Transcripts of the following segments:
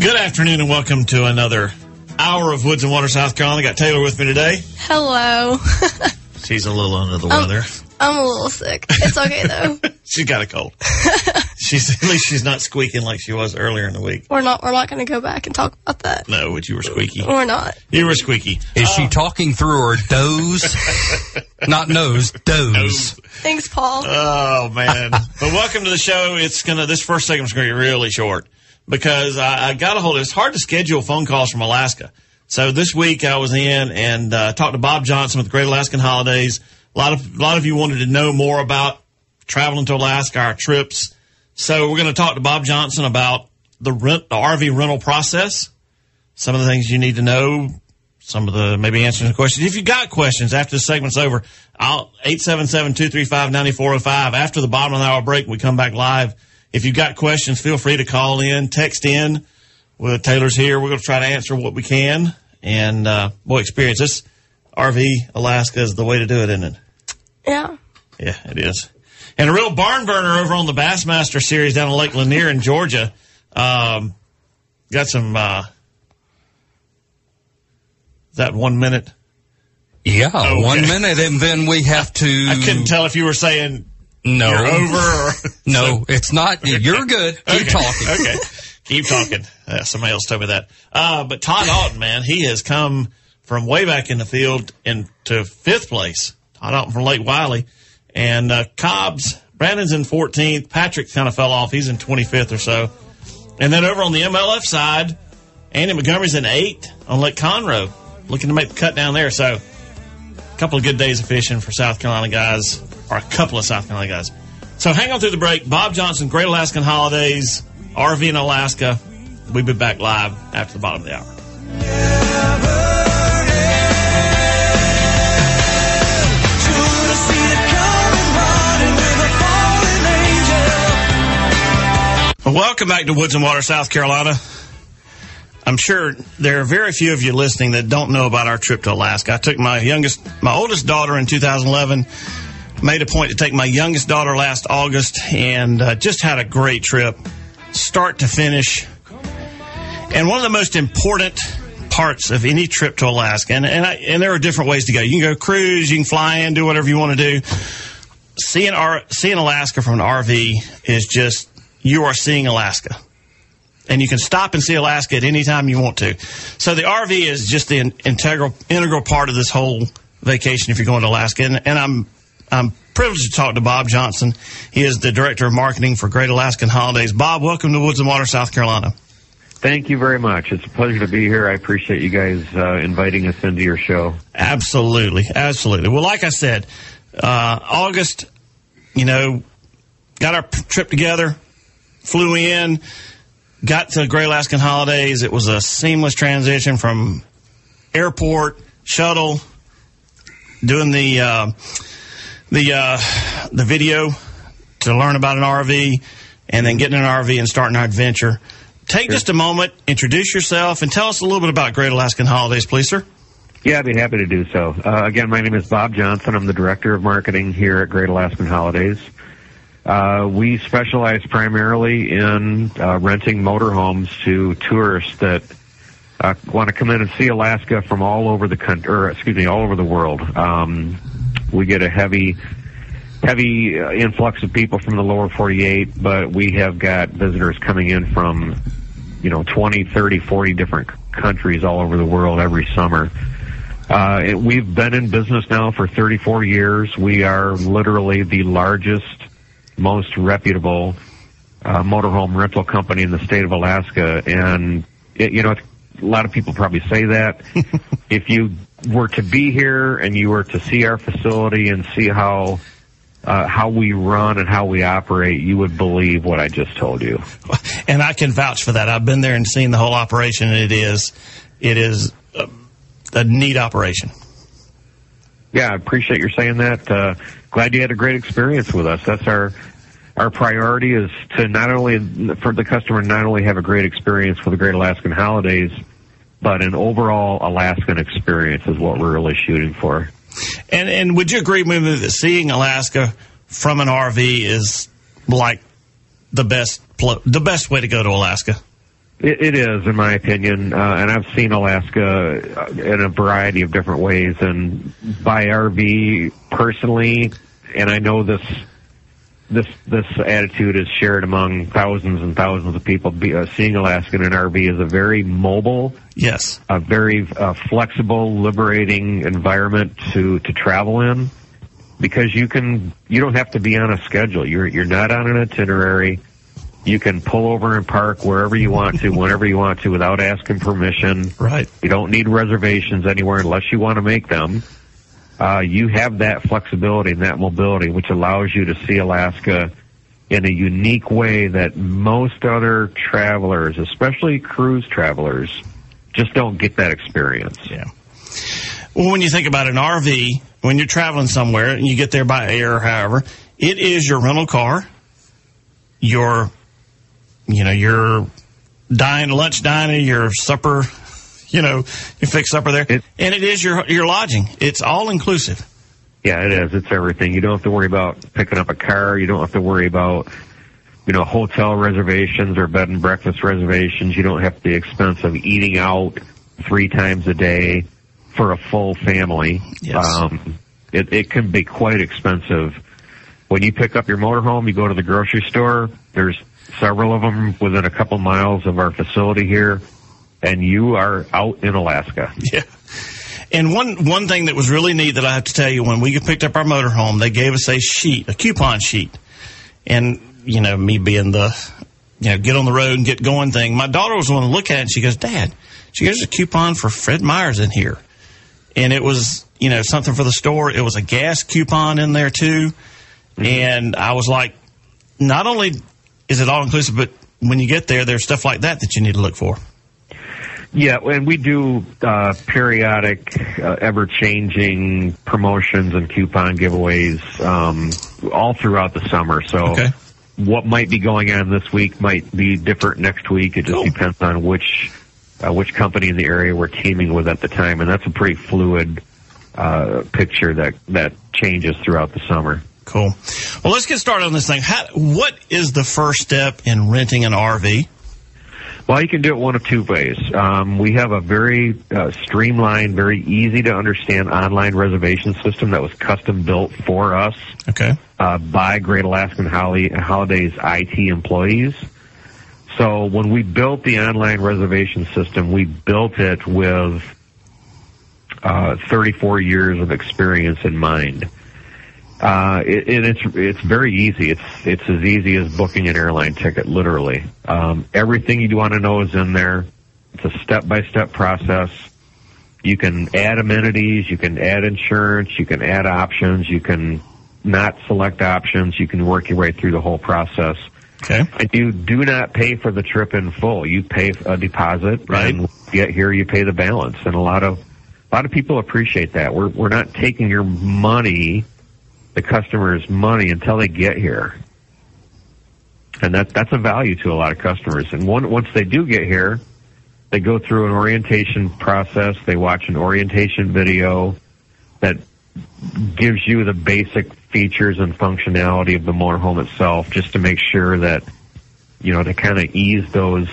Good afternoon and welcome to another hour of Woods and Water, South Carolina. Got Taylor with me today. Hello. She's a little under the weather. I'm a little sick. It's okay though. She's got a cold. she's at least she's not squeaking like she was earlier in the week. we're not. We're not going to go back and talk about that. No, but you were squeaky. We're not. You were squeaky. Is she talking through her doze? Not nose, doze. Thanks, Paul. Oh man! but welcome to the show. It's gonna this first segment's gonna be really short because I, I got a hold. of It's hard to schedule phone calls from Alaska. So this week I was in and uh, talked to Bob Johnson with the Great Alaskan Holidays. A lot of a lot of you wanted to know more about traveling to Alaska, our trips. So we're going to talk to Bob Johnson about the rent, the RV rental process, some of the things you need to know, some of the maybe answering the questions. If you got questions after the segment's over, I'll 877-235-9405. After the bottom of the hour break, we come back live. If you've got questions, feel free to call in, text in. Well, Taylor's here. We're going to try to answer what we can. And, uh, boy, experience this RV Alaska is the way to do it, isn't it? Yeah. Yeah, it is. And a real barn burner over on the Bassmaster series down in Lake Lanier in Georgia. Um, got some, uh, that one minute? Yeah, Okay. one minute and then we have to. I couldn't tell if you were saying No. you're over or. No, it's not. You're good. Keep Okay. talking. Okay. Keep talking. Uh, somebody else told me that. Uh, but Todd Auten, man, he has come from way back in the field into fifth place. Todd Auten from Lake Wylie. And uh, Cobbs, Brandon's in 14th. Patrick kind of fell off. He's in 25th or so. And then over on the MLF side, Andy Montgomery's in 8th on Lake Conroe, looking to make the cut down there. So a couple of good days of fishing for South Carolina guys, or a couple of South Carolina guys. So hang on through the break. Bob Johnson, Great Alaskan Holidays, RV in Alaska. We'll be back live after the bottom of the hour. Welcome back to Woods and Water, South Carolina. I'm sure there are very few of you listening that don't know about our trip to Alaska. I took my youngest, my oldest daughter in 2011 made a point to take my youngest daughter last August and uh, just had a great trip, start to finish. And one of the most important parts of any trip to Alaska, and and, I, and there are different ways to go. You can go cruise, you can fly in, do whatever you want to do. Seeing our seeing Alaska from an RV is just you are seeing Alaska and you can stop and see Alaska at any time you want to. So the RV is just the integral integral part of this whole vacation if you're going to Alaska. And, and I'm I'm privileged to talk to Bob Johnson. He is the director of marketing for Great Alaskan Holidays. Bob, welcome to Woods and Water, South Carolina. Thank you very much. It's a pleasure to be here. I appreciate you guys uh, inviting us into your show. Absolutely, absolutely. Well, like I said, uh, August, you know, got our trip together, flew in, got to Great Alaskan Holidays. It was a seamless transition from airport shuttle, doing the uh, the uh, the video to learn about an RV, and then getting an RV and starting our adventure. Take just a moment, introduce yourself, and tell us a little bit about Great Alaskan Holidays, please, sir. Yeah, I'd be happy to do so. Uh, again, my name is Bob Johnson. I'm the director of marketing here at Great Alaskan Holidays. Uh, we specialize primarily in uh, renting motorhomes to tourists that uh, want to come in and see Alaska from all over the country, or excuse me, all over the world. Um, we get a heavy, heavy uh, influx of people from the lower 48, but we have got visitors coming in from, you know, 20, 30, 40 different countries all over the world every summer. Uh, we've been in business now for 34 years. We are literally the largest, most reputable uh, motorhome rental company in the state of Alaska. And, it, you know, a lot of people probably say that. if you were to be here and you were to see our facility and see how uh, how we run and how we operate, you would believe what I just told you. And I can vouch for that. I've been there and seen the whole operation, and it is it is a, a neat operation. Yeah, I appreciate your saying that. Uh, glad you had a great experience with us. That's our our priority is to not only for the customer not only have a great experience for the Great Alaskan Holidays, but an overall Alaskan experience is what we're really shooting for. And and would you agree with me that seeing Alaska from an RV is like the best pl- the best way to go to Alaska? It, it is, in my opinion, uh, and I've seen Alaska uh, in a variety of different ways. And by RV personally, and I know this this this attitude is shared among thousands and thousands of people. Be, uh, seeing Alaska in an RV is a very mobile, Yes. a very uh, flexible, liberating environment to to travel in because you can you don't have to be on a schedule. You're you're not on an itinerary. You can pull over and park wherever you want to, whenever you want to, without asking permission. Right. You don't need reservations anywhere unless you want to make them. Uh, you have that flexibility and that mobility, which allows you to see Alaska in a unique way that most other travelers, especially cruise travelers, just don't get that experience. Yeah. Well, when you think about an RV, when you're traveling somewhere and you get there by air or however, it is your rental car, your, you know, your dine, lunch diner, your supper, you know, you fix supper there, It- and it is your your lodging. It's all inclusive. Yeah, it is. It's everything. You don't have to worry about picking up a car. You don't have to worry about, you know, hotel reservations or bed and breakfast reservations. You don't have the expense of eating out three times a day for a full family. Yes. Um, it, it can be quite expensive. When you pick up your motorhome, you go to the grocery store. There's several of them within a couple miles of our facility here, and you are out in Alaska. Yeah. And one one thing that was really neat that I have to tell you, when we picked up our motorhome, they gave us a sheet, a coupon sheet, and you know, me being the you know get on the road and get going thing, my daughter was the one to look at it. and She goes, "Dad, she goes, there's a coupon for Fred Meyer's in here," and it was you know something for the store. It was a gas coupon in there too, mm-hmm. and I was like, not only is it all inclusive, but when you get there, there's stuff like that that you need to look for. Yeah, and we do uh, periodic, uh, ever-changing promotions and coupon giveaways um, all throughout the summer. So, Okay. what might be going on this week might be different next week. It just Cool. depends on which uh, which company in the area we're teaming with at the time, and that's a pretty fluid uh, picture that that changes throughout the summer. Cool. Well, let's get started on this thing. How, what is the first step in renting an RV? Well, you can do it one of two ways. Um, we have a very uh, streamlined, very easy to understand online reservation system that was custom built for us Okay. uh, by Great Alaskan Holi- Holidays IT employees. So when we built the online reservation system, we built it with uh, 34 years of experience in mind. Uh, it, it, it's it's very easy. It's it's as easy as booking an airline ticket, literally. Um, everything you want to know is in there. It's a step by step process. You can add amenities, you can add insurance, you can add options, you can not select options. You can work your way through the whole process. Okay. And you do not pay for the trip in full. You pay a deposit, Right. and get here you pay the balance. And a lot of a lot of people appreciate that. We're we're not taking your money, the customer's money, until they get here, and that that's a value to a lot of customers. And one, once they do get here, they go through an orientation process. They watch an orientation video that gives you the basic features and functionality of the motorhome itself, just to make sure that you know to kind of ease those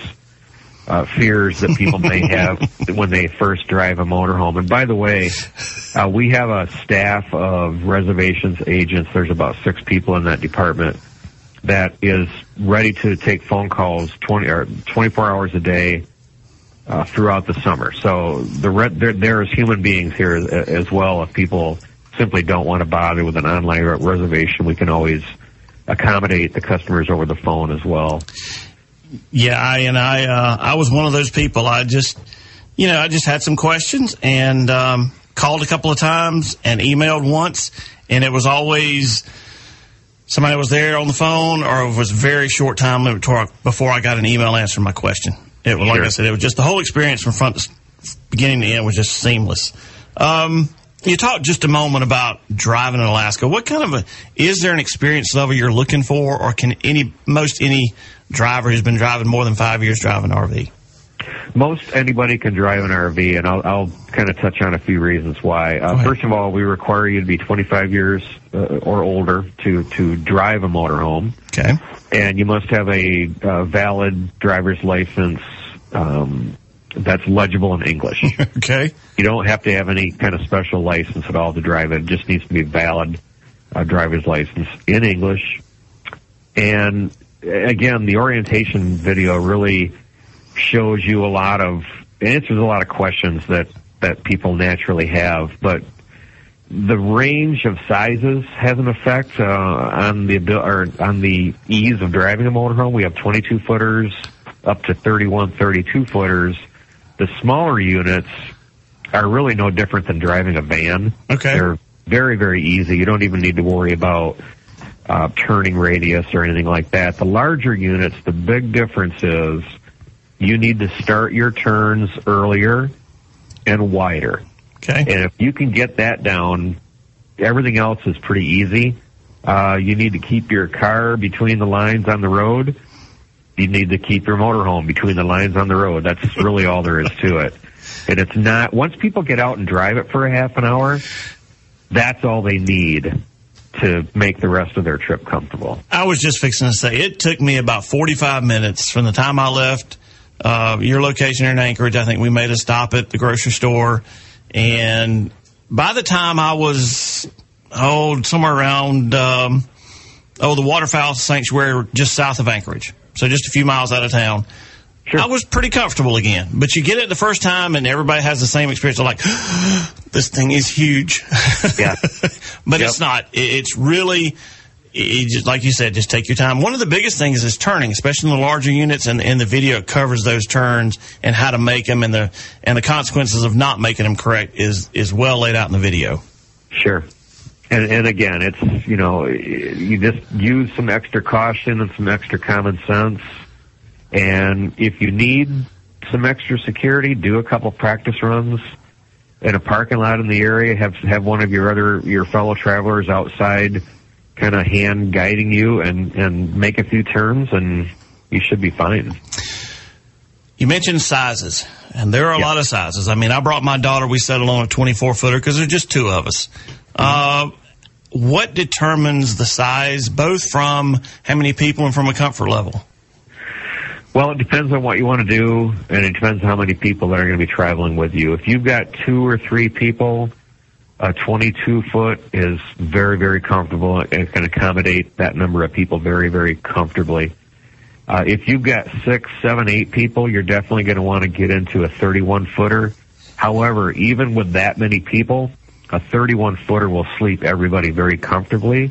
uh, fears that people may have when they first drive a motorhome. And by the way, uh, we have a staff of reservations agents. There's about six people in that department that is ready to take phone calls 20 or 24 hours a day uh, throughout the summer. So the re- there, there is human beings here as, as well. If people simply don't want to bother with an online reservation, we can always accommodate the customers over the phone as well. Yeah, I and I uh, I was one of those people. I just you know I just had some questions and um, called a couple of times and emailed once, and it was always somebody was there on the phone, or it was very short time limit before I- got an email answering my question. It was like I said, it was just the whole experience from front to beginning to end was just seamless. Um, you talked just a moment about driving in Alaska. What kind of a is there an experience level you're looking for, or can any most any driver who's been driving more than five years driving an RV? Most anybody can drive an RV, and I'll, I'll kind of touch on a few reasons why. Uh, first of all, we require you to be 25 years uh, or older to to drive a motorhome, Okay. and you must have a uh, valid driver's license um, that's legible in English. Okay. you don't have to have any kind of special license at all to drive it. It just needs to be a valid uh, driver's license in English. And again, the orientation video really shows you a lot of answers a lot of questions that that people naturally have, but the range of sizes has an effect uh, on the or on the ease of driving a motorhome. We have 22 footers up to 31, 32 footers. The smaller units are really no different than driving a van. Okay. They're very, very easy. You don't even need to worry about uh, turning radius or anything like that. The larger units, the big difference is you need to start your turns earlier and wider. Okay. And if you can get that down, everything else is pretty easy. Uh, you need to keep your car between the lines on the road. You need to keep your motorhome between the lines on the road. That's really all there is to it. And it's not, once people get out and drive it for a half an hour, that's all they need to make the rest of their trip comfortable. I was just fixing to say it took me about 45 minutes from the time I left uh, your location here in Anchorage. I think we made a stop at the grocery store, and by the time I was oh somewhere around um, oh the waterfowl sanctuary just south of Anchorage, so just a few miles out of town. Sure. I was pretty comfortable again, but you get it the first time, and everybody has the same experience. They're like, "This thing is huge." Yeah. but Yep. it's not. It's really, it just, like you said, just take your time. One of the biggest things is turning, especially in the larger units, and, and the video covers those turns and how to make them, and the and the consequences of not making them correct is is well laid out in the video. Sure. And, and again, it's, you know, you just use some extra caution and some extra common sense. And if you need some extra security, do a couple practice runs in a parking lot in the area. Have have one of your other your fellow travelers outside, kind of hand guiding you, and and make a few turns, and you should be fine. You mentioned sizes, and there are a Yeah. lot of sizes. I mean, I brought my daughter. We settled on a 24 footer because there's just two of us. Uh, what determines the size, both from how many people and from a comfort level? Well, it depends on what you want to do, and it depends on how many people that are going to be traveling with you. If you've got two or three people, a 22 foot is very, very comfortable and can accommodate that number of people very, very comfortably. Uh, if you've got six, seven, eight people, you're definitely going to want to get into a 31 footer. However, even with that many people, a 31 footer will sleep everybody very comfortably.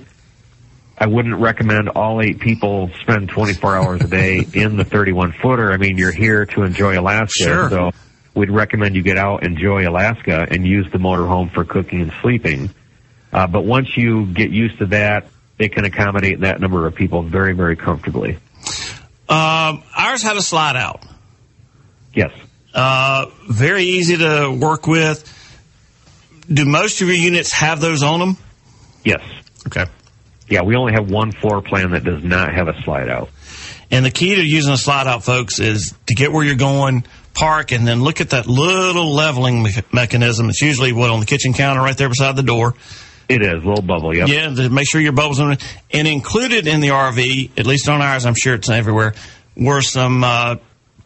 I wouldn't recommend all eight people spend 24 hours a day in the 31 footer. I mean, you're here to enjoy Alaska, Sure. so we'd recommend you get out, enjoy Alaska, and use the motorhome for cooking and sleeping. Uh, but once you get used to that, it can accommodate that number of people very, very comfortably. Um, ours had a slide out. Yes. Uh, very easy to work with. Do most of your units have those on them? Yes. Okay. Yeah, we only have one floor plan that does not have a slide out. And the key to using a slide out, folks, is to get where you're going, park, and then look at that little leveling me- mechanism. It's usually what on the kitchen counter right there beside the door. It is, a little bubble, yep. Yeah, to make sure your bubbles on it. And included in the RV, at least on ours, I'm sure it's everywhere, were some uh,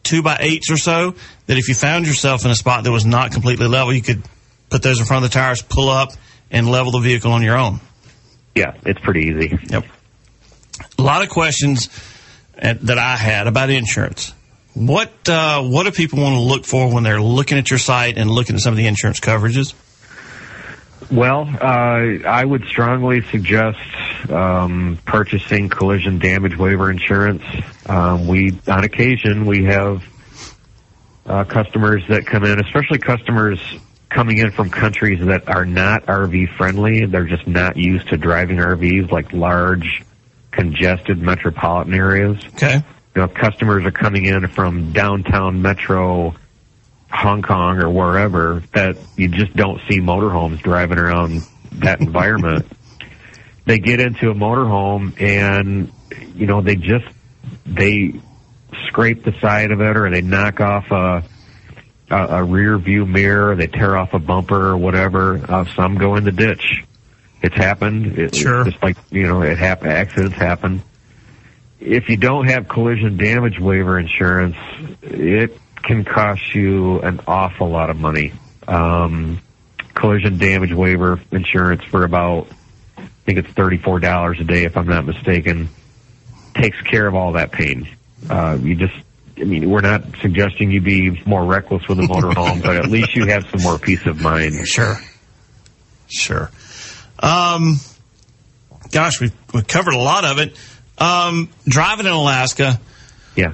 two by eights or so that if you found yourself in a spot that was not completely level, you could put those in front of the tires, pull up, and level the vehicle on your own. Yeah, it's pretty easy. Yep. A lot of questions uh, that I had about insurance. What uh, what do people want to look for when they're looking at your site and looking at some of the insurance coverages? Well, uh, I would strongly suggest um, purchasing collision damage waiver insurance. Um, we, on occasion, we have uh, customers that come in, especially customers coming in from countries that are not RV friendly. They're just not used to driving RVs, like large congested metropolitan areas. Okay. You know, customers are coming in from downtown metro Hong Kong or wherever that you just don't see motorhomes driving around that environment. they get into a motorhome and you know they just they scrape the side of it or they knock off a a, a rear view mirror, they tear off a bumper or whatever. Uh, some go in the ditch. It's happened. It, Sure. Just like you know, it happen. Accidents happen. If you don't have collision damage waiver insurance, it can cost you an awful lot of money. Um, collision damage waiver insurance for about, I think it's thirty-four dollars a day, if I'm not mistaken, takes care of all that pain. Uh, you just, I mean, we're not suggesting you be more reckless with a motorhome, but at least you have some more peace of mind. Sure. Sure. Um, gosh, we've, we've covered a lot of it. Um, driving in Alaska, Yeah.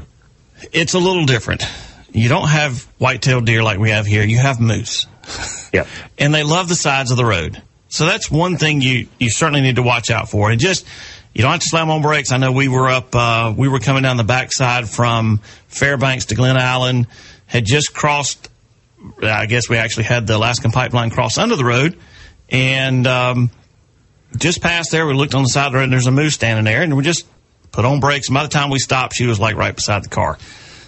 it's a little different. You don't have white-tailed deer like we have here. You have moose. Yep. and they love the sides of the road. So that's one thing you, you certainly need to watch out for. And just, you don't have to slam on brakes. I know we were up, uh, we were coming down the backside from Fairbanks to Glennallen, had just crossed, I guess we actually had the Alaskan pipeline cross under the road, and um, just past there, we looked on the side of the road, and there's a moose standing there, and we just put on brakes. And by the time we stopped, she was like right beside the car.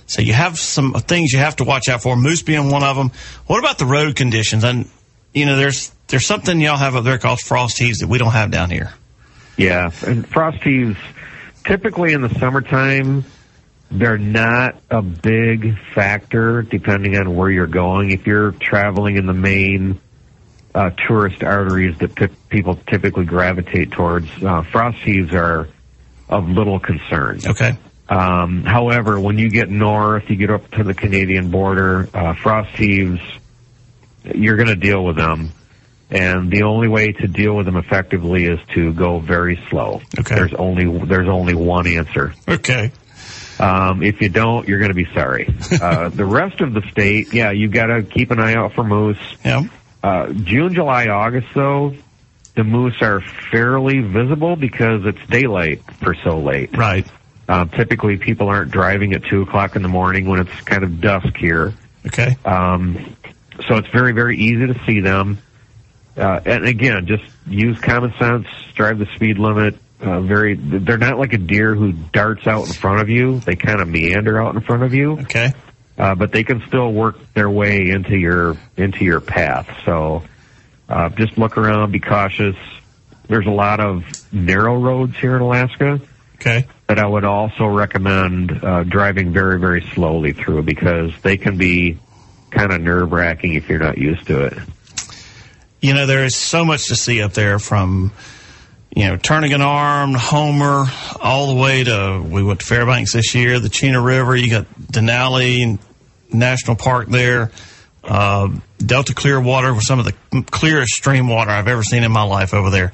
So you have some things you have to watch out for. Moose being one of them. What about the road conditions? And you know, there's there's something y'all have up there called frost heaves that we don't have down here. Yeah, and frost heaves typically in the summertime they're not a big factor depending on where you're going. If you're traveling in the main uh, tourist arteries that pe- people typically gravitate towards, uh, frost heaves are of little concern. Okay. Um, however, when you get north, you get up to the Canadian border, uh, frost heaves, you're going to deal with them. And the only way to deal with them effectively is to go very slow. Okay. There's only there's only one answer. Okay. Um, if you don't, you're going to be sorry. Uh, the rest of the state, yeah, you got to keep an eye out for moose. Yeah. Uh, June, July, August, though, the moose are fairly visible because it's daylight for so late. Right. Uh, typically, people aren't driving at two o'clock in the morning when it's kind of dusk here. Okay. Um, so it's very, very easy to see them. Uh, and again, just use common sense, drive the speed limit. Uh, very, they're not like a deer who darts out in front of you. They kind of meander out in front of you, Okay. uh, but they can still work their way into your into your path. So uh, just look around, be cautious. There's a lot of narrow roads here in Alaska Okay. that I would also recommend uh, driving very, very slowly through because they can be kind of nerve wracking if you're not used to it. You know, there is so much to see up there from, you know, Turnagain Arm, Homer, all the way to, we went to Fairbanks this year, the Chena River, you got Denali National Park there, uh, Delta Clearwater with some of the clearest stream water I've ever seen in my life over there.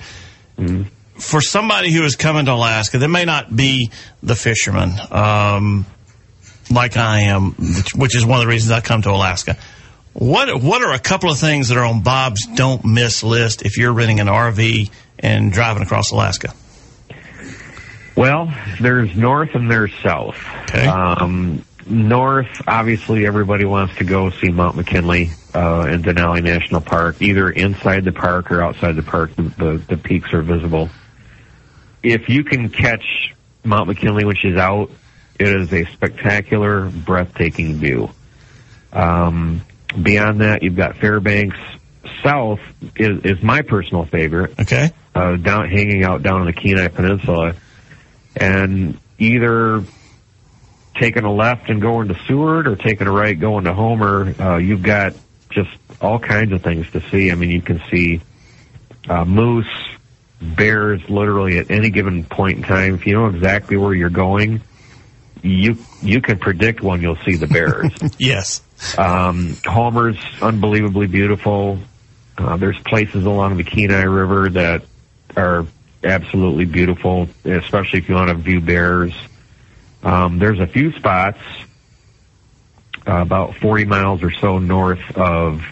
For somebody who is coming to Alaska, that may not be the fisherman, um, like I am, which is one of the reasons I come to Alaska. What what are a couple of things that are on Bob's don't miss list if you're renting an RV and driving across Alaska? Well, there's north and there's south. Okay. Um, north, obviously, everybody wants to go see Mount McKinley uh, and Denali National Park, either inside the park or outside the park. The, the, the peaks are visible. If you can catch Mount McKinley when she's out, it is a spectacular, breathtaking view. Um, beyond that, you've got Fairbanks. South is, is my personal favorite Okay. uh, down hanging out down on the Kenai Peninsula, and either taking a left and going to Seward or taking a right going to Homer. Uh, you've got just all kinds of things to see. I mean, you can see uh, moose, bears, literally at any given point in time. If you know exactly where you're going, you you can predict when you'll see the bears. Yes. Um, Homer's unbelievably beautiful. Uh, there's places along the Kenai River that are absolutely beautiful, especially if you want to view bears. Um, there's a few spots uh, about 40 miles or so north of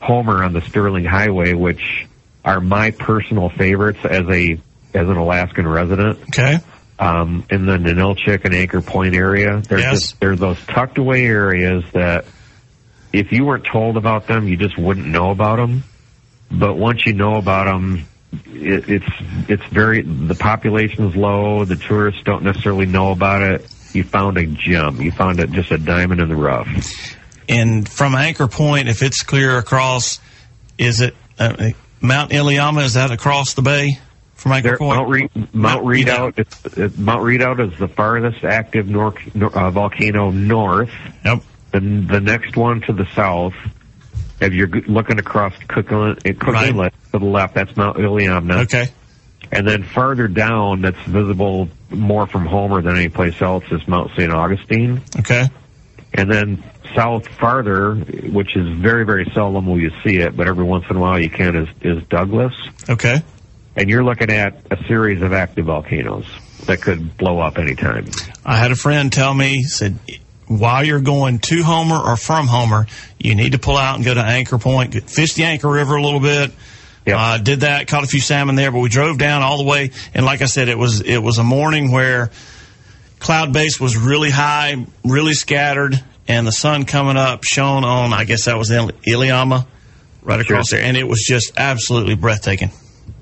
Homer on the Sterling Highway, which are my personal favorites as a as an Alaskan resident. Okay. Um, in the Ninilchik and Anchor Point area, they're Yes. just they're those tucked away areas that if you weren't told about them, you just wouldn't know about them. But once you know about them, it, it's it's very the population's low. The tourists don't necessarily know about it. You found a gem. You found it just a diamond in the rough. And from Anchor Point, if it's clear across, is it uh, Mount Iliamna? Is that across the bay from Anchor There, Point? Mount, Re- Mount, Mount Redoubt. It's, it, Mount Redoubt is the farthest active nor- nor- uh, volcano north. Yep. The the next one to the south. If you're looking across Cook, Inlet, uh, Cook Right. Inlet to the left, that's Mount Iliamna. Okay. And then farther down, that's visible more from Homer than any place else, is Mount St. Augustine. Okay. And then south farther, which is very, very seldom will you see it, but every once in a while you can, is, is Douglas. Okay. And you're looking at a series of active volcanoes that could blow up anytime. I had a friend tell me, said, while you're going to Homer or from Homer, you need to pull out and go to Anchor Point, fish the Anchor River a little bit. Yep. Uh, did that, caught a few salmon there, but we drove down all the way. And like I said, it was, it was a morning where cloud base was really high, really scattered, and the sun coming up shone on, I guess that was Il- Iliamna right across Sure. there. And it was just absolutely breathtaking.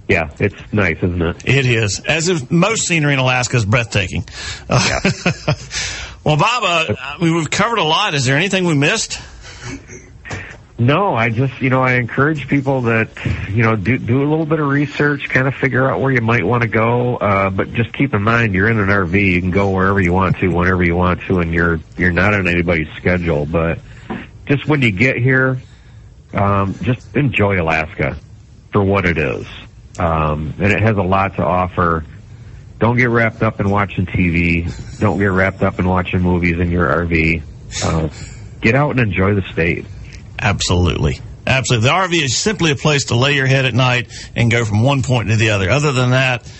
Yeah, it's nice, isn't it? It is. As if most scenery in Alaska is breathtaking. Uh, well, Baba, uh, I mean, we've covered a lot. Is there anything we missed? No, I just, you know, I encourage people that, you know, do, do a little bit of research, kind of figure out where you might want to go. Uh, but just keep in mind, you're in an RV. You can go wherever you want to, whenever you want to, and you're, you're not on anybody's schedule. But just when you get here, um, just enjoy Alaska for what it is. Um, and it has a lot to offer. Don't get wrapped up in watching TV. Don't get wrapped up in watching movies in your RV. Uh, get out and enjoy the state. Absolutely. Absolutely. The RV is simply a place to lay your head at night and go from one point to the other. Other than that,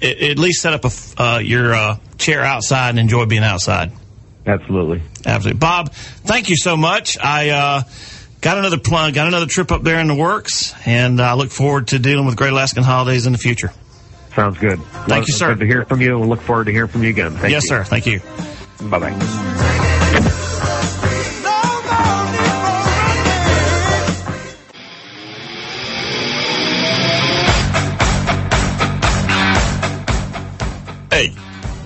it, at least set up a, uh, your uh, chair outside and enjoy being outside. Absolutely. Absolutely. Bob, thank you so much. I uh, got another pl- got another trip up there in the works, and I look forward to dealing with Great Alaskan Holidays in the future. Sounds good. Thank you, sir. Good to hear from you. We'll look forward to hearing from you again. Thank yes, you. sir. Thank you. Bye bye. Hey,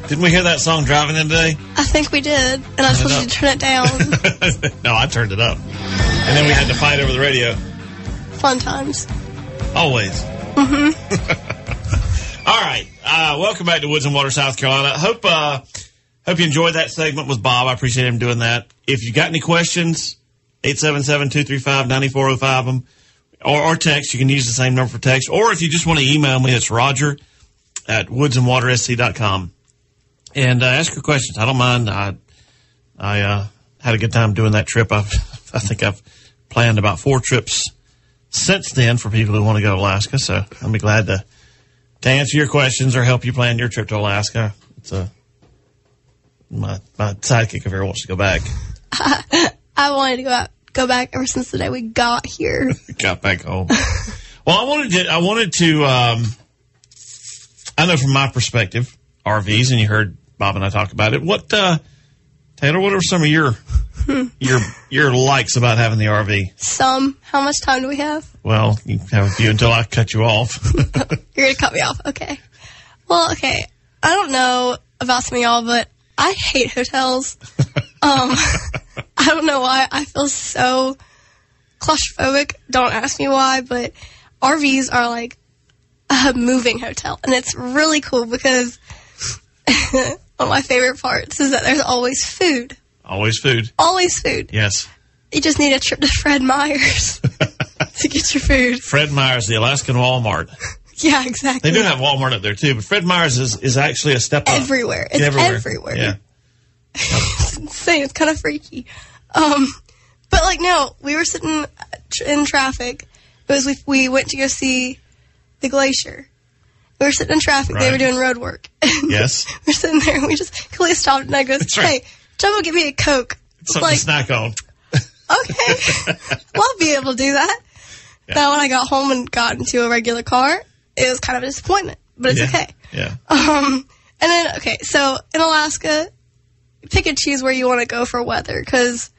didn't we hear that song driving in today? I think we did, and I told you to turn it down. no, I turned it up. And then we had to fight over the radio. Fun times. Always. Mm-hmm. All right. Uh, welcome back to Woods and Water, South Carolina. Hope uh, hope you enjoyed that segment with Bob. I appreciate him doing that. If you got any questions, 877-235-9405 them or, or text. You can use the same number for text. Or if you just want to email me, it's roger at woodsandwatersc.com. And uh, ask your questions. I don't mind. I I uh, had a good time doing that trip. I've, I think I've planned about four trips since then for people who want to go to Alaska. So I'll be glad to to answer your questions or help you plan your trip to Alaska. It's a my my sidekick if ever wants to go back. I wanted to go out, go back ever since the day we got here. Got back home. well, I wanted to. I wanted to. Um, I know from my perspective, RVs, and you heard Bob and I talk about it. What uh, Taylor? What are some of your your your likes about having the RV? Some. How much time do we have? Well, you have a few until I cut you off. You're gonna cut me off. Okay. Well, okay. I don't know about some of y'all, but I hate hotels. Um, I don't know why. I feel so claustrophobic. Don't ask me why, but RVs are like a moving hotel, and it's really cool because one of my favorite parts is that there's always food. Always food. Always food. Yes. You just need a trip to Fred Meyer's to get your food. Fred Meyer's, the Alaskan Walmart. Yeah, exactly. They do have Walmart up there too, but Fred Meyer's is, is actually a step up. everywhere. It's everywhere. Yeah. it's insane. It's kind of freaky. Um, but like, no, we were sitting in traffic because we we went to go see the glacier. We were sitting in traffic. They were doing road work. Yes. we're sitting there, and we just Khalil stopped, and I goes, That's right. "Hey, Jumbo, give me a coke." Something like, to snack on. okay, well, I'll be able to do that. Now, when I got home and got into a regular car, it was kind of a disappointment but it's yeah. okay. Yeah. Um, and then okay, so in Alaska, pick and choose where you want to go for weather because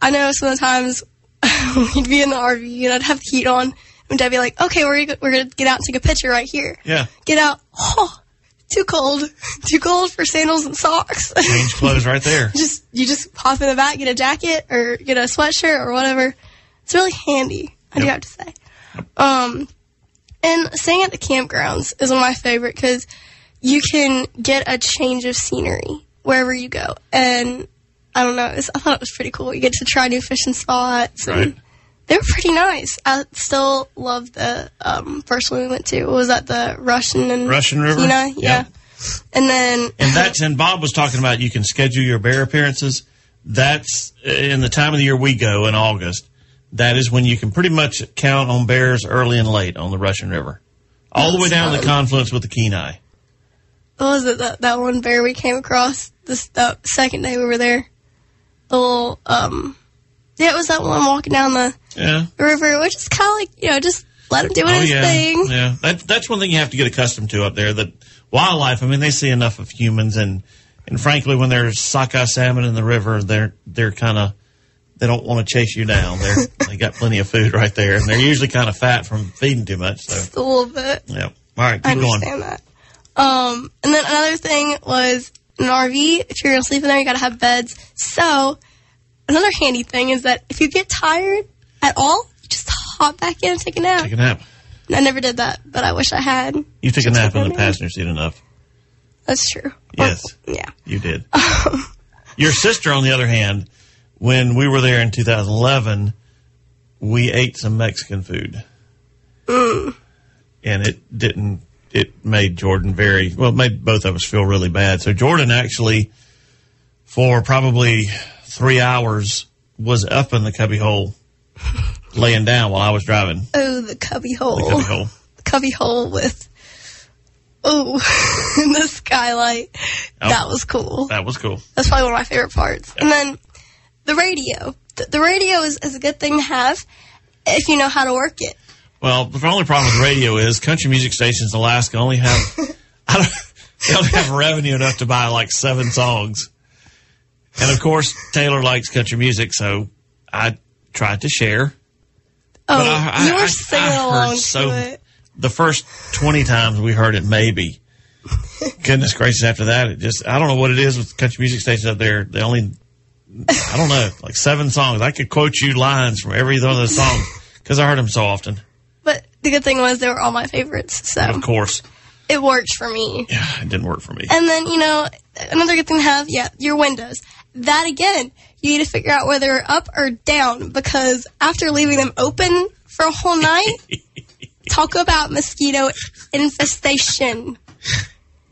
I know sometimes we'd be in the RV and I'd have the heat on, and I'd be like, "Okay, we're gonna, we're gonna get out and take a picture right here." Yeah. Get out. Oh, too cold. Too cold for sandals and socks. Change clothes right there. just you just hop in the back, get a jacket or get a sweatshirt or whatever. It's really handy. I do have to say. Um, and staying at the campgrounds is one of my favorite because you can get a change of scenery wherever you go, and I don't know. It's, I thought it was pretty cool. You get to try new fishing spots. and Right. They were pretty nice. I still love the um, first one we went to. What was that the Russian and Russian River? Kenai? Yep. Yeah. And then And that's and Bob was talking about you can schedule your bear appearances. That's in the time of the year we go in August. That is when you can pretty much count on bears early and late on the Russian River, all the way down to the confluence with the Kenai. what was it that that one bear we came across this the second day we were there? The little um, yeah, it was that one walking down the Yeah. river, which is kind of like you know just let him do Oh his yeah. thing. Yeah. That, that's one thing you have to get accustomed to up there. That wildlife. I mean, they see enough of humans, and and frankly, when there's sockeye salmon in the river, they're they're kind of they don't want to chase you down. They're they got plenty of food right there, and they're usually kind of fat from feeding too much. So Just a little bit. yeah. All right, keep going. I understand that. Um, and then another thing was an RV. If you're gonna sleep in there, you gotta have beds. So another handy thing is that if you get tired at all, you just hop back in and take a nap. Take a nap. I never did that, but I wish I had. You took a nap in the passenger seat enough. That's true. Yes. Yeah. You did. Your sister, on the other hand, when we were there in 2011, we ate some Mexican food. Mm. And it didn't, it made Jordan very, well, it made both of us feel really bad. So Jordan actually, for probably three hours, was up in the cubby hole, laying down while I was driving Oh, the cubby hole. the cubby hole. The with. Oh, in the skylight. Oh. That was cool. That was cool. That's probably one of my favorite parts. And then the radio. The, the radio is, is a good thing to have if you know how to work it. Well, the only problem with radio is country music stations in Alaska only have I don't, they only have revenue enough to buy like seven songs. And of course, Taylor likes country music, so I tried to share. Oh, But I- you were singing along so- to it. The first 20 times we heard it, maybe. Goodness gracious, after that, it just, I don't know what it is with country music stations up there. They only, I don't know, like seven songs. I could quote you lines from every one of those songs because I heard them so often. But the good thing was they were all my favorites, so Of course, it worked for me. yeah, it didn't work for me. And then, you know, another good thing to have, yeah, your windows. That again, you need to figure out whether they're up or down because after leaving them open for a whole night, talk about mosquito infestation.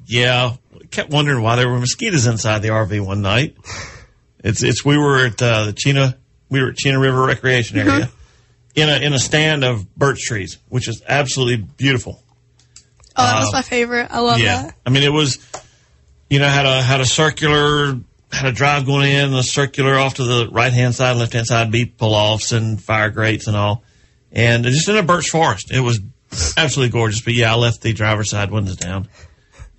Yeah, kept wondering why there were mosquitoes inside the RV one night. It's it's we were at uh, the Chena we were at Chena River Recreation Area in a in a stand of birch trees, which is absolutely beautiful. Oh, that was my favorite. I love Uh, yeah, that. I mean it was you know had a had a circular had a drive going in, a circular off to the right hand side, left hand side, beat pull offs and fire grates and all, and just in a birch forest. It was absolutely gorgeous. But yeah, I left the driver's side windows down,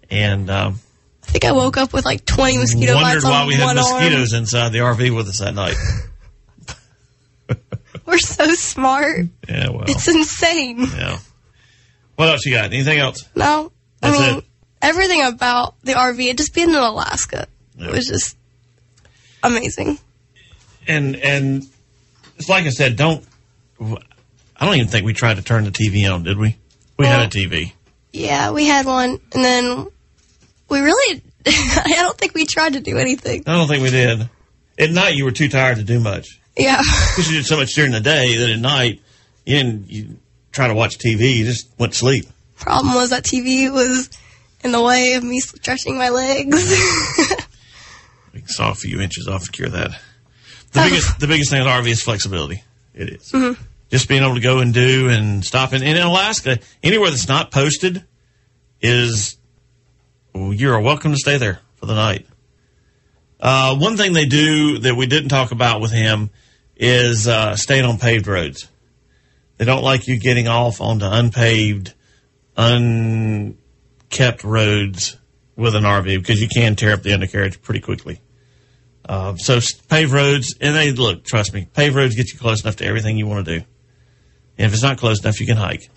and. Um, I think I woke up with like 20 mosquito wondered bites why on we had mosquitoes inside the RV with us that night. We're so smart. Yeah, well, It's insane. yeah. What else you got? Anything else? No, I That's mean it. everything about the RV. It just being in Alaska, Yeah. it was just amazing. And and it's like I said, don't. I don't even think we tried to turn the TV on, did we? We had a TV. Yeah, we had one, and then we really. I don't think we tried to do anything. I don't think we did. At night, you were too tired to do much Yeah, because you did so much during the day that at night you didn't you try to watch TV. You just went to sleep. problem was that TV was in the way of me stretching my legs. We can saw a few inches off to cure that. The biggest, the biggest thing with RV is flexibility. It is. just being able to go and do and stop. And, and in Alaska, anywhere that's not posted is well, you're welcome to stay there for the night. Uh, one thing they do that we didn't talk about with him is uh, staying on paved roads. They don't like you getting off onto unpaved, unkept roads with an RV because you can tear up the undercarriage pretty quickly. Uh, so paved roads, and they look, trust me, paved roads get you close enough to everything you want to do. And if it's not close enough, you can hike.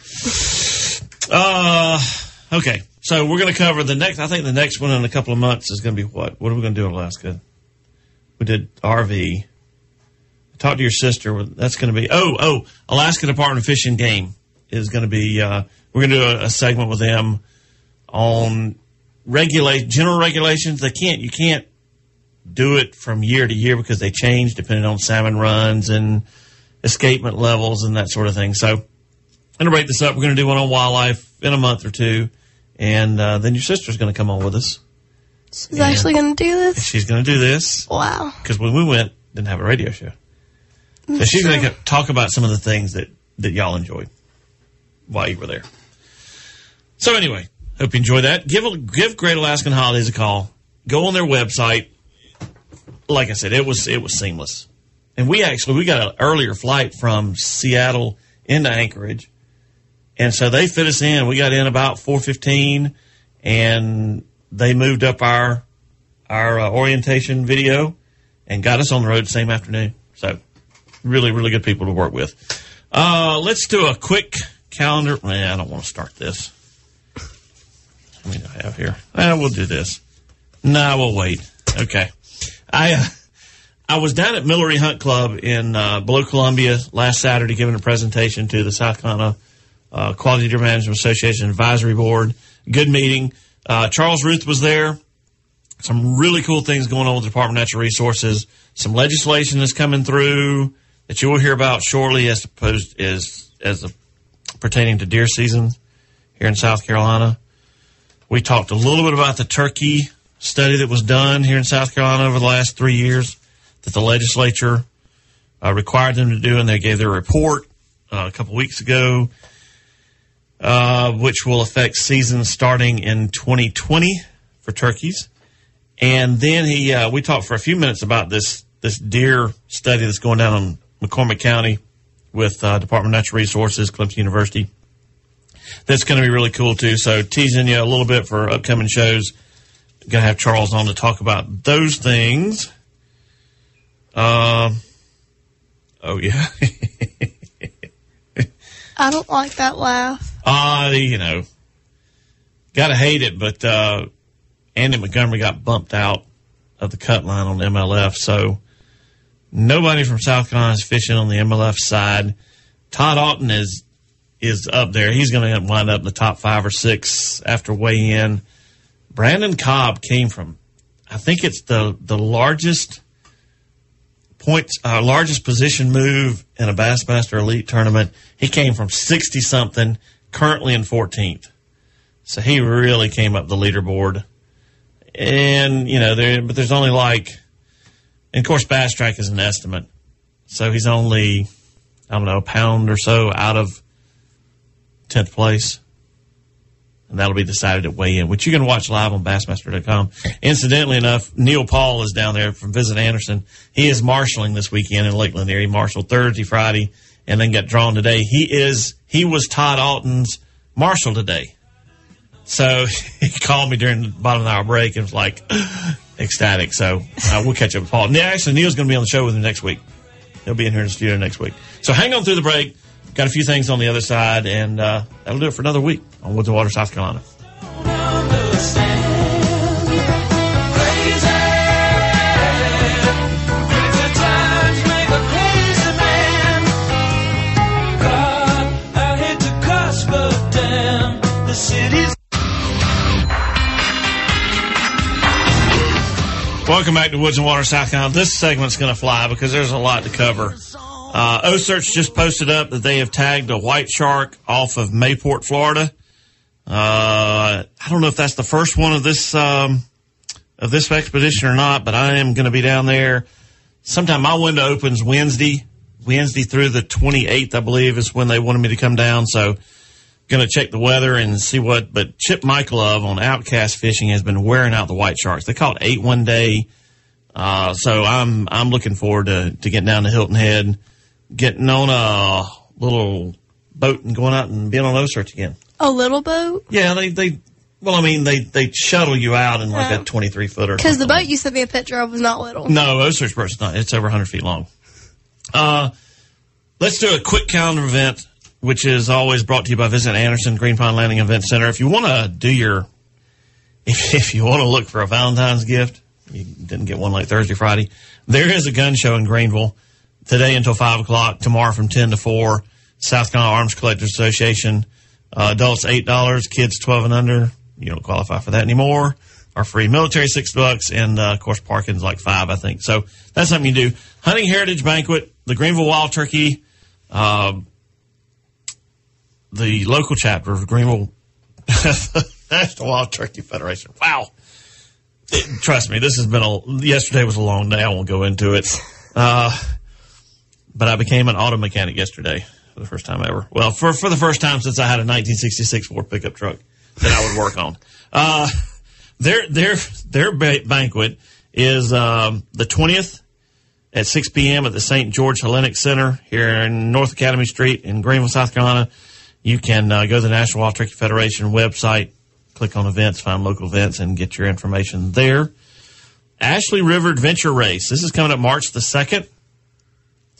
Uh, okay. So we're going to cover the next, I think the next one in a couple of months is going to be what? What are we going to do in Alaska? We did RV. Talk to your sister. That's going to be, oh, oh, Alaska Department of Fish and Game is going to be, uh, we're going to do a, a segment with them on regulate, general regulations. They can't, you can't do it from year to year because they change depending on salmon runs and escapement levels and that sort of thing. So, I'm going to break this up. We're going to do one on wildlife in a month or two. And uh, then your sister's going to come on with us. She's actually going to do this? She's going to do this Wow. because when we went, didn't have a radio show. So she's going to talk about some of the things that, that y'all enjoyed while you were there. So anyway, hope you enjoy that. Give give Great Alaskan Holidays a call. Go on their website. Like I said, it was it was seamless, and we actually we got an earlier flight from Seattle into Anchorage, and so they fit us in. We got in about four fifteen, and they moved up our our uh, orientation video and got us on the road the same afternoon. So really, really good people to work with. Uh, let's do a quick calendar. Well, I don't want to start this. Do I have here? Uh, we'll do this. No, we'll wait. Okay. I uh, I was down at Millery Hunt Club in uh, Below Columbia last Saturday giving a presentation to the South Carolina uh, Quality Deer Management Association Advisory Board. Good meeting. Uh, Charles Ruth was there some really cool things going on with the Department of Natural Resources. Some legislation that's coming through that you will hear about shortly, as opposed as as a, pertaining to deer season here in South Carolina. We talked a little bit about the turkey study that was done here in South Carolina over the last three years that the legislature uh, required them to do, and they gave their report uh, a couple weeks ago, uh, which will affect seasons starting in 2020 for turkeys. And then he, uh, we talked for a few minutes about this this deer study that's going down in McCormick County with uh, Department of Natural Resources, Clemson University. That's going to be really cool too. So teasing you a little bit for upcoming shows. Going to have Charles on to talk about those things. Um. oh yeah. I don't like that laugh. Ah, you know, gotta hate it, but uh, Andy Montgomery got bumped out of the cut line on MLF, so nobody from South Carolina is fishing on the MLF side. Todd Auten is is up there. He's going to wind up in the top five or six after weigh in. Brandon Cobb came from, I think it's the the largest points, uh, largest position move in a Bassmaster Elite tournament. He came from sixty something, currently in fourteenth. So he really came up the leaderboard. And you know, there, but there's only like, and of course, BassTrakk is an estimate, so he's only, I don't know, a pound or so out of tenth place and that'll be decided at weigh in, which you can watch live on Bassmaster.com. Incidentally enough, Neil Paul is down there from Visit Anderson. He is marshaling this weekend in Lake Lanier. He marshaled Thursday, Friday, and then got drawn today. He is he was Todd Auten's marshal today. So he called me during the bottom of the hour break and was like ecstatic. So uh, we'll catch up with Paul. Actually, Neil's going to be on the show with me next week. He'll be in here in the studio next week. So hang on through the break. Got a few things on the other side, and uh, that'll do it for another week on Woods and Water, South Carolina. Welcome back to Woods and Water, South Carolina. This segment's going to fly because there's a lot to cover. Uh, just posted up that they have tagged a white shark off of Mayport, Florida. Uh, I don't know if that's the first one of this um, of this expedition or not, but I am going to be down there. Sometime my window opens Wednesday, Wednesday through the 28th, I believe, is when they wanted me to come down. So, going to check the weather and see what. But Chip Michalove on Outcast Fishing has been wearing out the white sharks. They caught eight one day. Uh, so I'm I'm looking forward to to getting down to Hilton Head getting on a little boat and going out and being on OCEARCH again. A little boat? Yeah, they they Well, I mean, they they shuttle you out in like a 23 footer. Because the boat you sent me a picture of was not little. No, Osage Bird's not. It's over 100 feet long. Uh, let's do a quick calendar event, which is always brought to you by Visit Anderson Green Pond Landing Event Center. If you want to do your, if, if you want to look for a Valentine's gift, you didn't get one like Thursday, Friday. There is a gun show in Greenville today until five o'clock. Tomorrow from 10 to four. South Carolina Arms Collectors Association. Uh, adults eight dollars, kids twelve and under. You don't qualify for that anymore. Our free military six bucks, and uh, of course parking's like five, I think. So that's something you do. Hunting Heritage Banquet, the Greenville Wild Turkey, uh, the local chapter of Greenville National Wild Turkey Federation. Wow. It- trust me, this has been a yesterday was a long day. I won't go into it. But I became an auto mechanic yesterday for the first time ever. Well, for for the first time since I had a 1966 Ford pickup truck that I would work on. Uh, their their their ba- banquet is um, the 20th at 6 p.m. at the St. George Hellenic Center here in North Academy Street in Greenville, South Carolina. You can uh, go to the National Wild Turkey Federation website, click on events, find local events, and get your information there. Ashley River Adventure Race. This is coming up March the 2nd.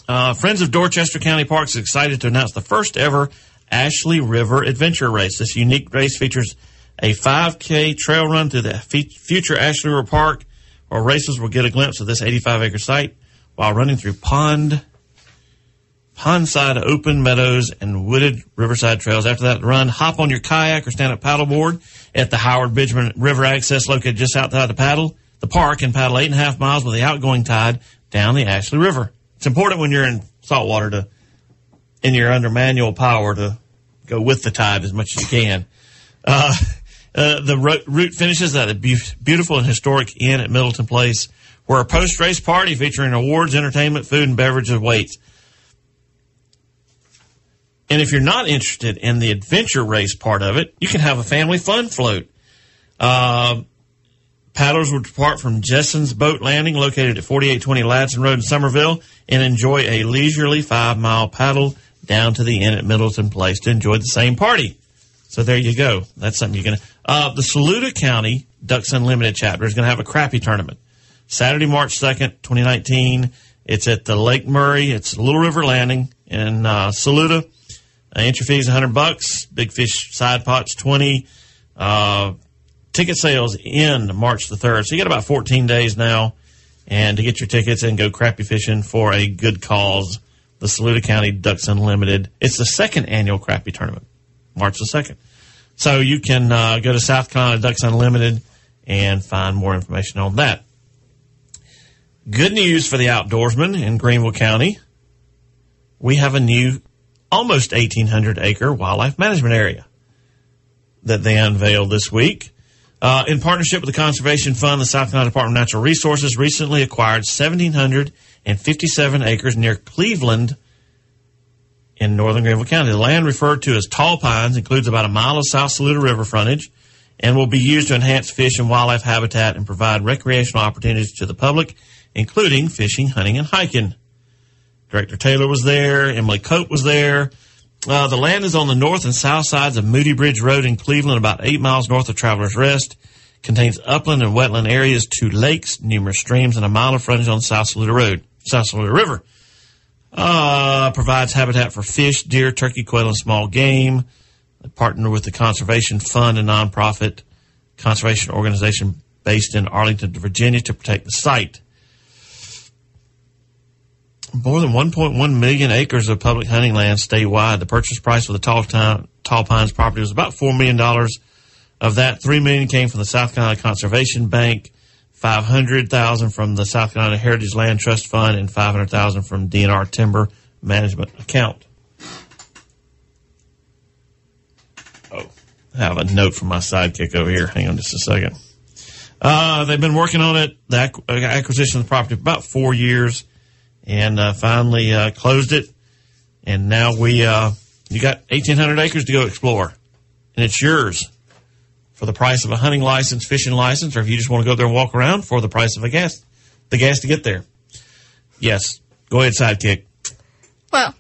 Uh, Friends of Dorchester County Parks is excited to announce the first ever Ashley River Adventure Race. This unique race features a 5K trail run through the future Ashley River Park, where racers will get a glimpse of this 85 acre site while running through pond, pondside open meadows and wooded riverside trails. After that run, hop on your kayak or stand up paddleboard at the Howard Benjamin River access located just outside the paddle, the park and paddle eight and a half miles with the outgoing tide down the Ashley River. It's important when you're in saltwater to, and you're under manual power to go with the tide as much as you can. Uh, uh, the ro- route finishes at a beau- beautiful and historic inn at Middleton Place, where a post-race party featuring awards, entertainment, food, and beverages awaits. And if you're not interested in the adventure race part of it, you can have a family fun float. Uh, paddlers will depart from Jesson's Boat Landing, located at 4820 Ladson Road in Summerville, and enjoy a leisurely five mile paddle down to the inn at Middleton Place to enjoy the same party. So there you go. That's something you're going to. Uh, the Saluda County Ducks Unlimited chapter is going to have a crappie tournament. Saturday, March 2nd, 2019. It's at the Lake Murray. It's Little River Landing in uh, Saluda. Uh, entry fee is 100 bucks. Big fish side pots 20. Uh, ticket sales end March the 3rd. So you got about 14 days now and to get your tickets and go crappie fishing for a good cause. The Saluda County Ducks Unlimited. It's the second annual crappie tournament, March the 2nd. So you can uh, go to South Carolina Ducks Unlimited and find more information on that. Good news for the outdoorsmen in Greenville County. We have a new almost 1,800 acre wildlife management area that they unveiled this week. Uh, in partnership with the Conservation Fund, the South Carolina Department of Natural Resources recently acquired 1,757 acres near Cleveland in northern Greenville County. The land referred to as Tall Pines includes about a mile of South Saluda River frontage and will be used to enhance fish and wildlife habitat and provide recreational opportunities to the public, including fishing, hunting, and hiking. Director Taylor was there. Emily Cope was there. Uh, the land is on the north and south sides of Moody Bridge Road in Cleveland, about eight miles north of Travelers Rest. Contains upland and wetland areas, two lakes, numerous streams, and a mile of frontage on South Saluda Road, South Saluda River. Uh, provides habitat for fish, deer, turkey, quail, and small game. They partner with the Conservation Fund, a nonprofit conservation organization based in Arlington, Virginia, to protect the site more than 1.1 million acres of public hunting land statewide. The purchase price for the Tall, Town, Tall Pines property was about $4 million. Of that, 3 million came from the South Carolina Conservation Bank, 500000 from the South Carolina Heritage Land Trust Fund, and 500000 from DNR Timber Management Account. Oh, I have a note from my sidekick over here. Hang on just a second. Uh, they've been working on it, the acquisition of the property, about four years and uh, finally uh, closed it. And now we, uh, you got 1,800 acres to go explore, and it's yours for the price of a hunting license, fishing license, or if you just want to go there and walk around for the price of a gas, the gas to get there. Yes, go ahead, sidekick. Well,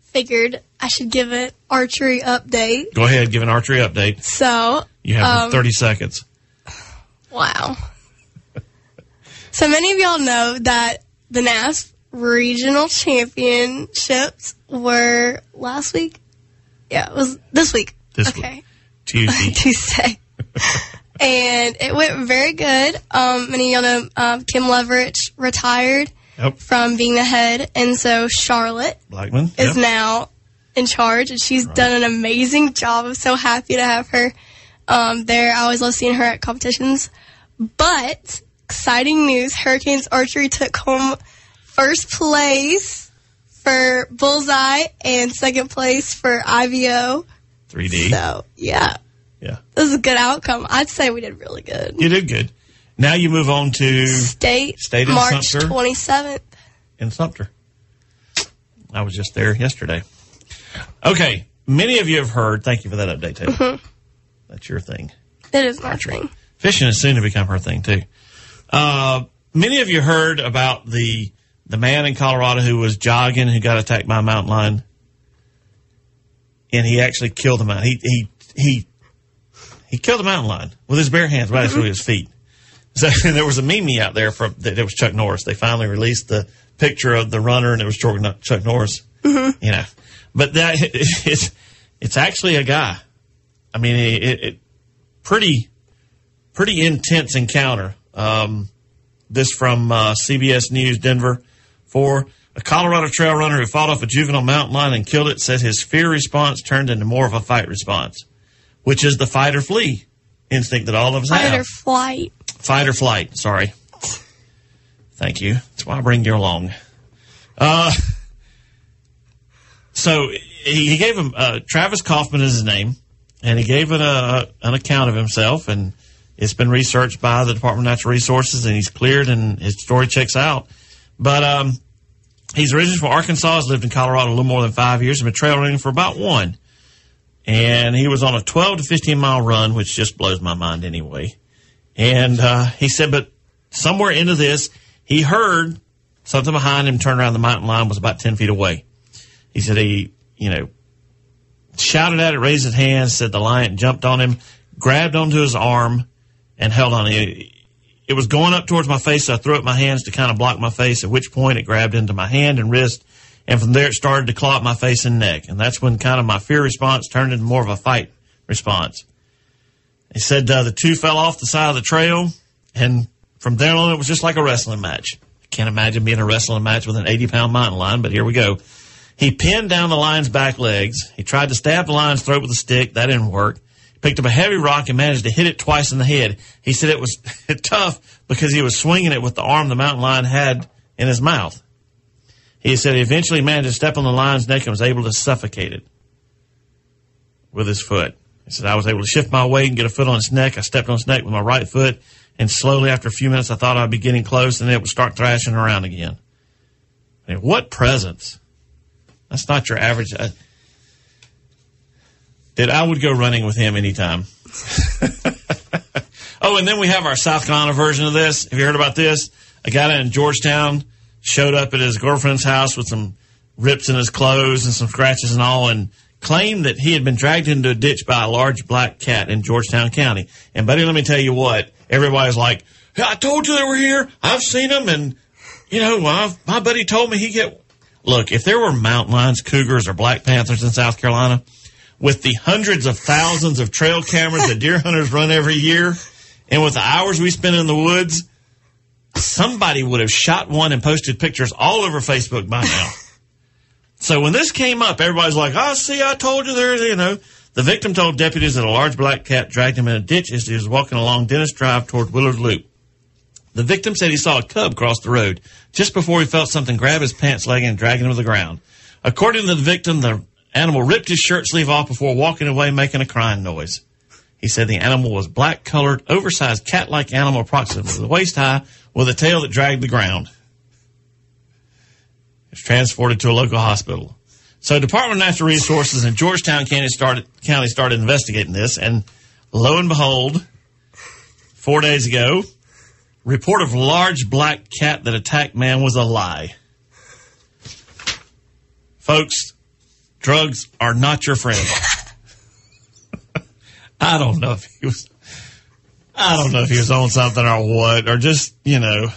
figured I should give an archery update. Go ahead, give an archery update. So You have Um, 30 seconds. Wow. so many of y'all know that the NAS regional championships were last week. Yeah, it was this week. This okay. week. Tuesday. Tuesday. and it went very good. Um, many of y'all know um, Kim Leverage retired Yep. from being the head, and so Charlotte Blackman. is Yep. now in charge, and she's done an amazing job. I'm so happy to have her um, there. I always love seeing her at competitions. But exciting news: Hurricanes archery took home first place for bullseye and second place for IBO. 3D. So yeah, Yeah. this is a good outcome. I'd say we did really good. You did good. Now you move on to State, State in March Sumter. 27th. in Sumter. I was just there yesterday. Okay. Many of you have heard. Thank you for that update, Taylor. Mm-hmm. That's your thing. That is my thing. Fishing is soon to become her thing too. Uh, many of you heard about the the man in Colorado who was jogging who got attacked by a mountain lion, and he actually killed the mountain. He he he he killed the mountain lion with his bare hands, right through his feet. So there was a meme out there from that it was Chuck Norris. They finally released the picture of the runner, and it was Chuck Norris. You know, but that it's it's actually a guy. I mean, it, it pretty pretty intense encounter. Um, this from uh, CBS News Denver. For a Colorado trail runner who fought off a juvenile mountain lion and killed it, said his fear response turned into more of a fight response, which is the fight or flee instinct that all of us Fight have. Fight or flight. Fight or flight. Sorry. Thank you. That's why I bring you along. Uh, so he, he gave him uh, Travis Kauffman is his name, and he gave it a, an account of himself, and it's been researched by the Department of Natural Resources, and he's cleared, and his story checks out. But um, he's originally from Arkansas, has lived in Colorado a little more than five years, and been trail running for about one. And he was on a 12 to 15 mile run, which just blows my mind anyway. And uh, he said, but somewhere into this, he heard something behind him turn around. The mountain lion was about 10 feet away. He said he, you know, shouted at it, raised his hand, said the lion jumped on him, grabbed onto his arm, and held on. It was going up towards my face, so I threw up my hands to kind of block my face, at which point it grabbed into my hand and wrist. And from there, it started to claw at my face and neck. And that's when kind of my fear response turned into more of a fight response. He said uh, the two fell off the side of the trail, and from there on, it was just like a wrestling match. I can't imagine being a wrestling match with an 80 pound mountain lion, but here we go. He pinned down the lion's back legs. He tried to stab the lion's throat with a stick. That didn't work. Picked up a heavy rock and managed to hit it twice in the head. He said it was tough because he was swinging it with the arm the mountain lion had in his mouth. He said he eventually managed to step on the lion's neck and was able to suffocate it with his foot. He said, I was able to shift my weight and get a foot on its neck. I stepped on its neck with my right foot, and slowly after a few minutes, I thought I'd be getting close, and it would start thrashing around again. I mean, what presence? That's not your average. I, that I would go running with him anytime. oh, and then we have our South Carolina version of this. Have you heard about this? A guy in Georgetown showed up at his girlfriend's house with some rips in his clothes and some scratches and all, and claimed that he had been dragged into a ditch by a large black cat in Georgetown County. And buddy, let me tell you what, everybody's like, "Yeah, I told you they were here. I've seen them, and you know, my, my buddy told me he get. Look, if there were mountain lions, cougars, or black panthers in South Carolina, with the hundreds of thousands of trail cameras that deer hunters run every year, and with the hours we spend in the woods, somebody would have shot one and posted pictures all over Facebook by now. so when this came up, everybody's like, "I see, I told you there." You know, the victim told deputies that a large black cat dragged him in a ditch as he was walking along Dennis Drive toward Willard Loop. The victim said he saw a cub cross the road just before he felt something grab his pants leg and drag him to the ground. According to the victim, the animal ripped his shirt sleeve off before walking away, making a crying noise. He said the animal was black colored, oversized cat like animal approximately waist high with a tail that dragged the ground. It was transported to a local hospital. So Department of Natural Resources in Georgetown County started, County started investigating this and lo and behold, four days ago, report of large black cat that attacked man was a lie. Folks, drugs are not your friend. I don't know if he was. I don't know if he was on something or what, or just you know.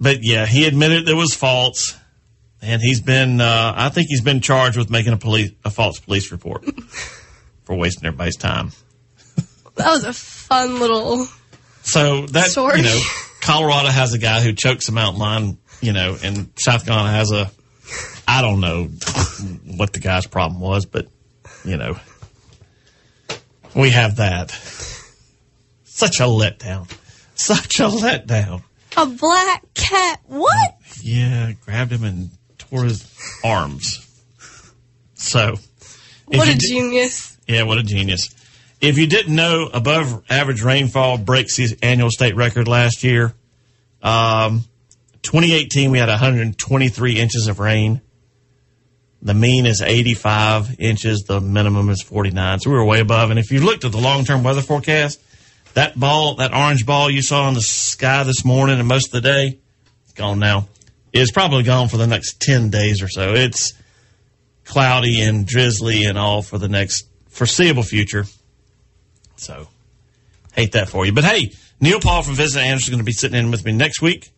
But yeah, he admitted it was false, and he's been. Uh, I think he's been charged with making a police a false police report for wasting everybody's time. That was a fun little. So that Story. you know, Colorado has a guy who chokes a mountain lion, you know, and South Carolina has a. I don't know what the guy's problem was, but you know, we have that. Such a letdown. Such a letdown. A black cat. What? Yeah, grabbed him and tore his arms. So, What a genius. yeah, what a genius. If you didn't know, above average rainfall breaks the annual state record last year. Um, 2018, we had 123 inches of rain. The mean is 85 inches. The minimum is 49. So we were way above. And if you looked at the long term weather forecast, that ball, that orange ball you saw in the sky this morning and most of the day, it's gone now. Is probably gone for the next 10 days or so. It's cloudy and drizzly and all for the next foreseeable future. So, hate that for you. But hey, Neil Paul from Visit Anderson is going to be sitting in with me next week.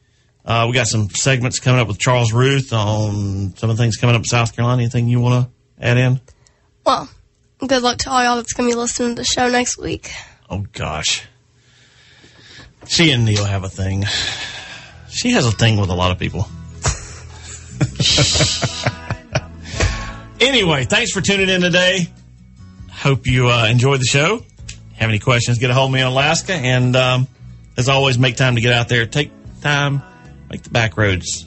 Uh, we got some segments coming up with Charles Ruth on some of the things coming up in South Carolina. Anything you want to add in? Well, good luck to all y'all that's going to be listening to the show next week. Oh gosh, she and Neil have a thing. She has a thing with a lot of people. anyway, thanks for tuning in today. Hope you uh, enjoyed the show. Have any questions? Get a hold of me on Alaska, and um, as always, make time to get out there. Take time, make the back roads.